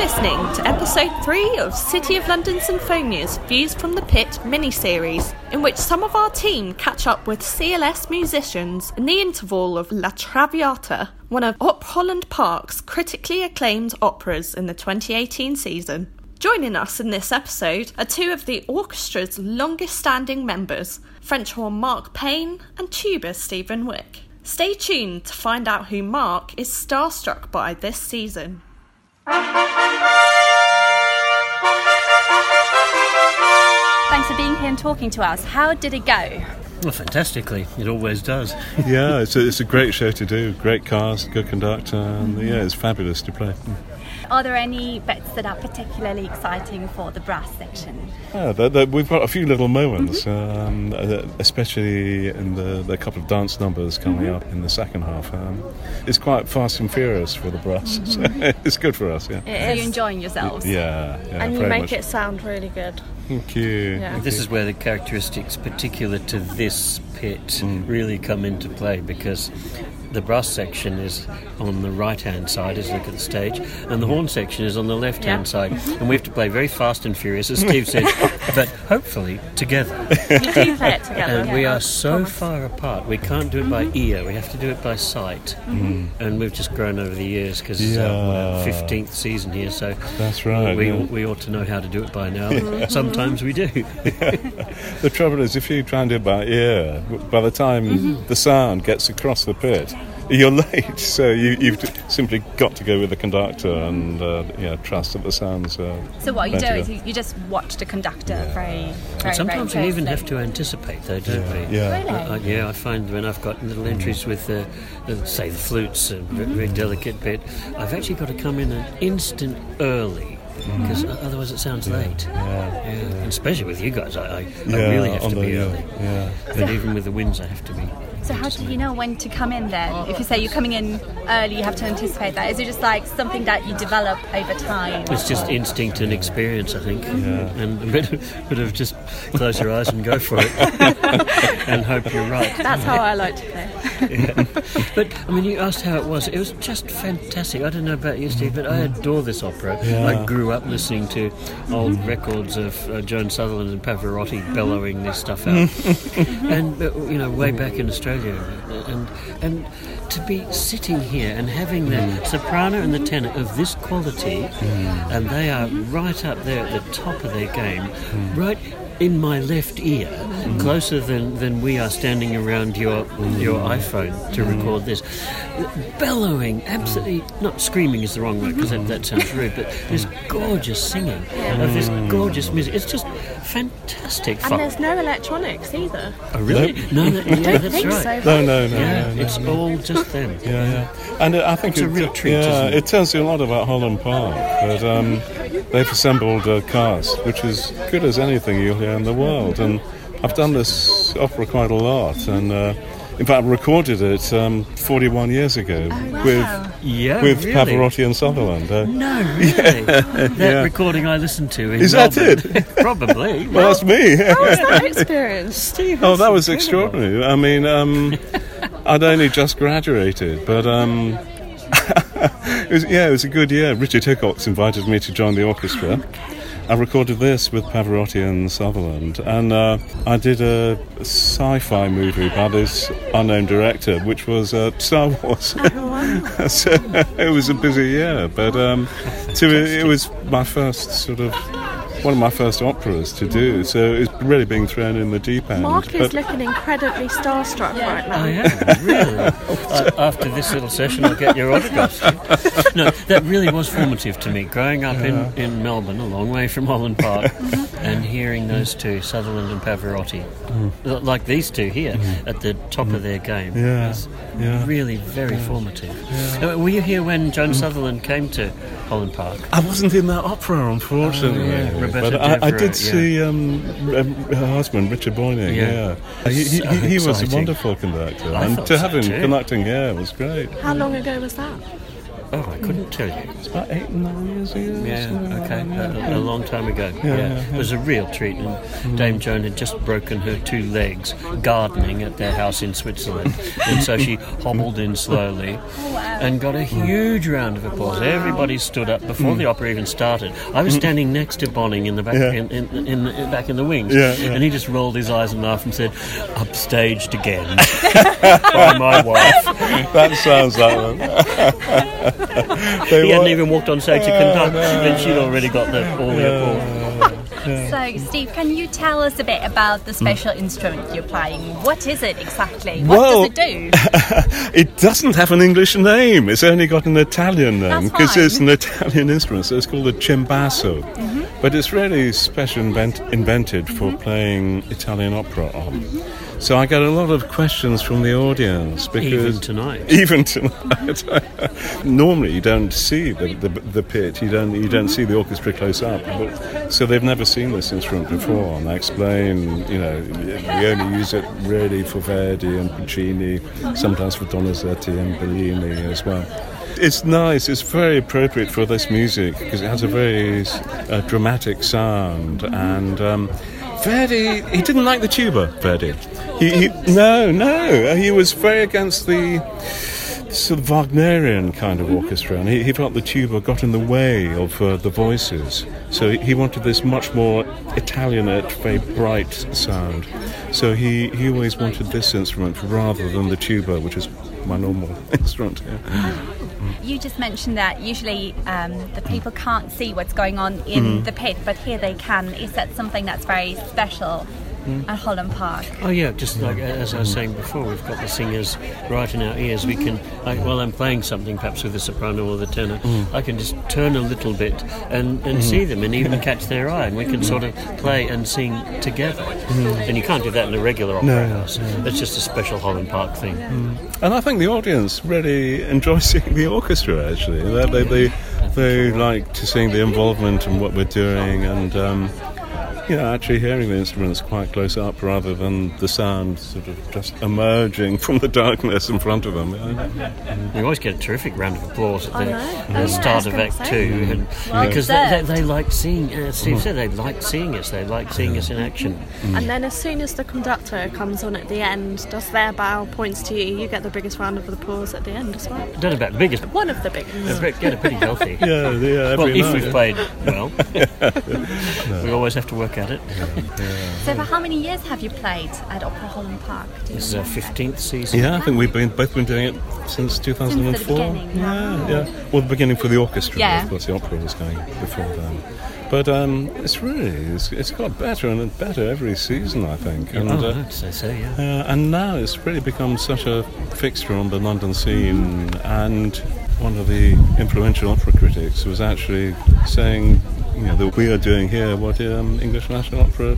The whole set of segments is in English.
listening to episode 3 of City of London Sinfonia's Views from the Pit mini series, in which some of our team catch up with CLS musicians in the interval of La Traviata, one of Op Holland Park's critically acclaimed operas in the 2018 season. Joining us in this episode are two of the orchestra's longest standing members, French horn Mark Payne and tuba Stephen Wick. Stay tuned to find out who Mark is starstruck by this season. Thanks for being here and talking to us. How did it go? Well, fantastically. It always does. yeah, it's a, it's a great show to do. Great cast, good conductor, and yeah, it's fabulous to play. Are there any bits that are particularly exciting for the brass section? Yeah, the, the, we've got a few little moments, um, uh, especially in the, the couple of dance numbers coming mm-hmm. up in the second half. Um, it's quite fast and furious for the brass, mm-hmm. so it's good for us. Yeah. Are you enjoying yourselves? Yeah, yeah and you make much. it sound really good. Thank you. Yeah. This is where the characteristics particular to this pit mm. really come into play because the brass section is on the right hand side as you look at the stage, and the horn section is on the left hand yeah. side. And we have to play very fast and furious, as Steve said, but hopefully together. You do play it together. And yeah, we are so far apart, we can't do it by ear, we have to do it by sight. Mm. And we've just grown over the years because yeah. it's our 15th season here, so that's right. We, we ought to know how to do it by now. Sometimes we do. the trouble is, if you try and do it by ear, by the time mm-hmm. the sound gets across the pit, you're late. So you, have simply got to go with the conductor and uh, yeah, trust that the sounds. Uh, so what you do is you, you just watch the conductor yeah. very, very. sometimes very we even have to anticipate, though, don't yeah. we? Yeah. Really? Uh, yeah, I find when I've got little entries with, uh, say, the flutes, a mm-hmm. very delicate bit, I've actually got to come in an instant early because mm-hmm. otherwise it sounds yeah. late. Yeah. yeah. And especially with you guys, I, I, yeah, I really have to the, be early. Yeah. But even with the winds, I have to be. So how do you know when to come in then? If you say you're coming in early, you have to anticipate that. Is it just like something that you develop over time? It's just instinct and experience, I think. Yeah. And a bit, of, bit of just close your eyes and go for it, and hope you're right. That's how I like to play. yeah. But I mean, you asked how it was. It was just fantastic. I don't know about you, Steve, but I adore this opera. Yeah. I grew up listening to old records of uh, Joan Sutherland and Pavarotti bellowing this stuff out, and uh, you know, way back in Australia, and and to be sitting here and having the mm. soprano and the tenor of this quality, mm. and they are right up there at the top of their game, mm. right in my left ear, mm. closer than, than we are standing around your mm. your iPhone to mm. record this, bellowing, absolutely not screaming is the wrong word because that, that, sounds rude, but this gorgeous singing of this gorgeous music. It's just fantastic. And fun. there's no electronics either. Oh really? No, no, no yeah, that's right. So, no, no, no, yeah, no, no, it's no. all just them. Yeah, yeah. And uh, I think it's it, a real treat. Yeah, it? it? tells you a lot about Holland Park. But um, they've assembled a cast which is good as anything you'll hear in the world. And I've done this opera quite a lot, and uh, in fact, I recorded it um, 41 years ago oh, wow. with yeah, with really? Pavarotti and Sutherland. Uh, no, really. Yeah, that yeah. recording I listened to in is Melbourne. that it? Probably. well, that's me. How was that experience, Steve? Oh, that was incredible. extraordinary. I mean, um, I'd only just graduated, but. Um, it was, yeah, it was a good year. Richard Hickox invited me to join the orchestra. I recorded this with Pavarotti and Sutherland, and uh, I did a sci-fi movie by this unknown director, which was uh, Star Wars. Oh, so it was a busy year, but um, to, it was my first sort of one of my first operas to do, so it's really being thrown in the deep end. Mark is looking incredibly starstruck right now. I am, really. uh, after this little session, I'll get your autograph. no, that really was formative to me. Growing up yeah. in, in Melbourne, a long way from Holland Park, and hearing those two, Sutherland and Pavarotti, mm. like these two here, mm. at the top mm. of their game, yeah. yeah. really very yeah. formative. Yeah. Uh, were you here when Joan Sutherland came to Holland Park? I wasn't in that opera, unfortunately. Oh, but I, I, did see um, um, her husband, Richard Bonynge. Yeah, yeah. He, he, he, was a wonderful conductor, I and to so have him too. conducting, yeah, was great. How long ago was that? Oh, I couldn't tell you. It's about eight, nine years ago. Yeah, something like okay, that, yeah. a, a long time ago. Yeah, Yeah, yeah, yeah. it was a real treat. And Dame Joan had just broken her two legs gardening at their house in Switzerland, and so she hobbled in slowly and got a huge round of applause. Everybody stood up before the opera even started. I was standing next to Bonynge in the back, Yeah. in, in, in, in- back in the wings, Yeah, yeah. and he just rolled his eyes and laughed and said, "Upstaged again by my wife." that sounds like them. They He hadn't even walked on stage to conduct, and she'd already got the, all the applause. So, Steve, can you tell us a bit about the special instrument you're playing? What is it exactly? Well- What does it do? It doesn't have an English name. It's only got an Italian name because it's an Italian instrument. So it's called a cimbasso. Mm-hmm. But it's really special invent- invented for mm-hmm. playing Italian opera on. So I get a lot of questions from the audience because Even tonight. even tonight. Normally, you don't see the, the, the pit. You don't you don't mm-hmm. see the orchestra close up. But, so they've never seen this instrument before. And I explain, you know, we only use it really for Verdi and Puccini, sometimes for Donizetti and Bellini as well. It's nice. It's very appropriate for this music because it has a very uh, dramatic sound and. Um, Verdi, he didn't like the tuba, Verdi. He, he, no, no, he was very against the sort of Wagnerian kind of orchestra, and he, he felt the tuba got in the way of uh, the voices. So he, wanted this much more Italianate, very bright sound. So he, he always wanted this instrument rather than the tuba, which is my normal instrument. Yeah. You just mentioned that usually um, the people can't see what's going on in Mm-hmm. the pit, but here they can. Is that something that's very special Mm. at Holland Park? Oh yeah, just like as I was saying before, we've got the singers right in our ears. We can, like, while I'm playing something, perhaps with the soprano or the tenor, I can just turn a little bit and, and see them and even catch their eye, and we can sort of play and sing together. And you can't do that in a regular opera No, house. It's just a special Holland Park thing. And I think the audience really enjoy seeing the orchestra. Actually, they they, they, they like to see the involvement in what we're doing, and um, you know, actually hearing the instruments quite close up rather than the sound sort of just emerging from the darkness in front of them. We always get a terrific round of applause at the, know. at Oh, the yeah, start I was of gonna Act say. Two, mm. and Well because they, they, they like seeing. Uh, as Steve mm. said, they like seeing us. They like seeing us in mm. action. And then as soon as the conductor comes on at the end, does their bow, points to you, you get the biggest round of applause at the end as well. Don't know about the biggest, One of the biggest. but get a pretty healthy. Yeah, yeah. Well, every if night. we've played well, we always have to work at it. So, for how many years have you played at Opera Holland Park? Do you This is our fifteenth season. Yeah, I think we've been both been doing it since 2004. Yeah, yeah. Well, the beginning for the orchestra. Yeah. Of course, the opera was going before then. But um, it's really it's, it's got better and better every season, I think. And, Oh, uh, I'd say so. Yeah. Uh, and now it's really become such a fixture on the London scene. And one of the influential opera critics was actually saying, you know, that we are doing here what um, English National Opera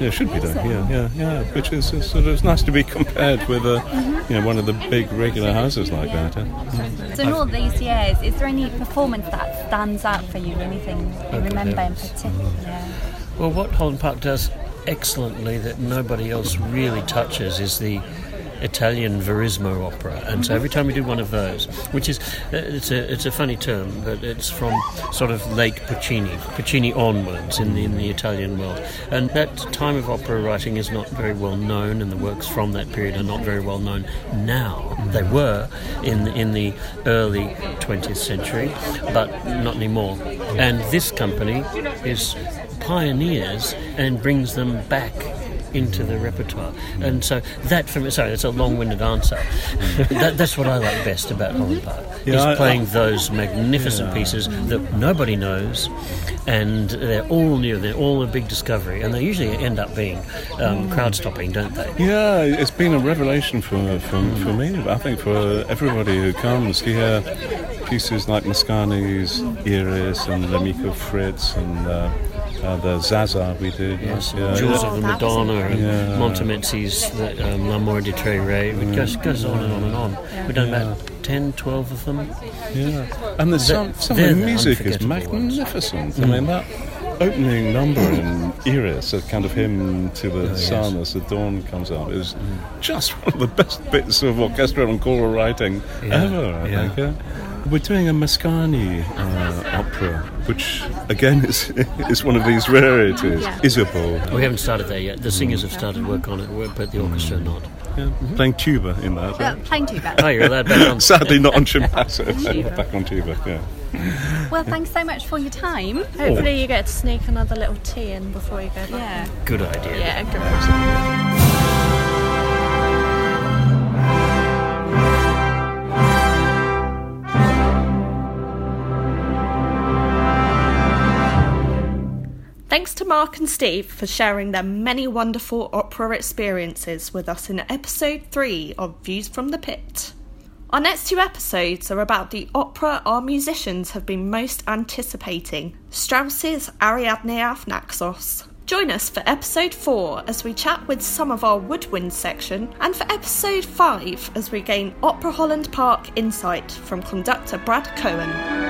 yeah, should be doing. Yeah, yeah, yeah. Which is, is sort of it's nice to be compared with a, you know, one of the big regular houses like that. Yeah. So in all these years, is there any performance that stands out for you? Anything you remember in particular? Well, what Holland Park does excellently that nobody else really touches is the Italian Verismo opera, and so every time we do one of those, which is uh, it's a it's a funny term, but it's from sort of late Puccini, Puccini onwards in the in the Italian world, and that time of opera writing is not very well known, and the works from that period are not very well known now. They were in in the early 20th century, but not anymore. And this company is pioneers and brings them back into the repertoire. And so that for me, sorry, that's a long-winded answer. that, that's what I like best about Holland Park, Yeah, is I- playing those magnificent pieces that nobody knows, and they're all new, they're all a big discovery, and they usually end up being um, crowd-stopping, don't they? Yeah, it's been a revelation for, for, for me. I think for everybody who comes hear pieces like Mascagni's Iris and L'Amico Fritz and uh, uh, the Zaza we did. Yes, yeah, Jewels yeah. of the Madonna and Yeah. Montemezzi's the, um, L'Amore dei Tre Re. It goes, goes on and on and on. We've done about 10, 12 of them. Yeah, and the, some, some of the the music is unforgettable ones. magnificent. I mean, that opening number in Iris, a kind of hymn to Oh, the sun as the dawn comes up, is Mm. just one of the best bits of orchestral and choral writing Yeah, ever, I yeah. think. Yeah. We're doing a Mascagni uh, opera, which again is is one of these rarities. Isabeau, We haven't started there yet. The singers have started work on it, but the orchestra not. yeah, playing tuba in that. Uh, playing tuba. Oh, you're allowed back on. Sadly, not on cimbasso. Back on tuba. Yeah. Well, thanks so much for your time. Hopefully, you get to sneak another little tea in before you go back. Yeah. Good idea. Yeah, good. Thanks to Mark and Steve for sharing their many wonderful opera experiences with us in episode 3 of Views from the Pit. Our next two episodes are about the opera our musicians have been most anticipating Strauss's Ariadne auf Naxos. Join us for episode 4 as we chat with some of our woodwind section, and for episode 5 as we gain Opera Holland Park insight from conductor Brad Cohen.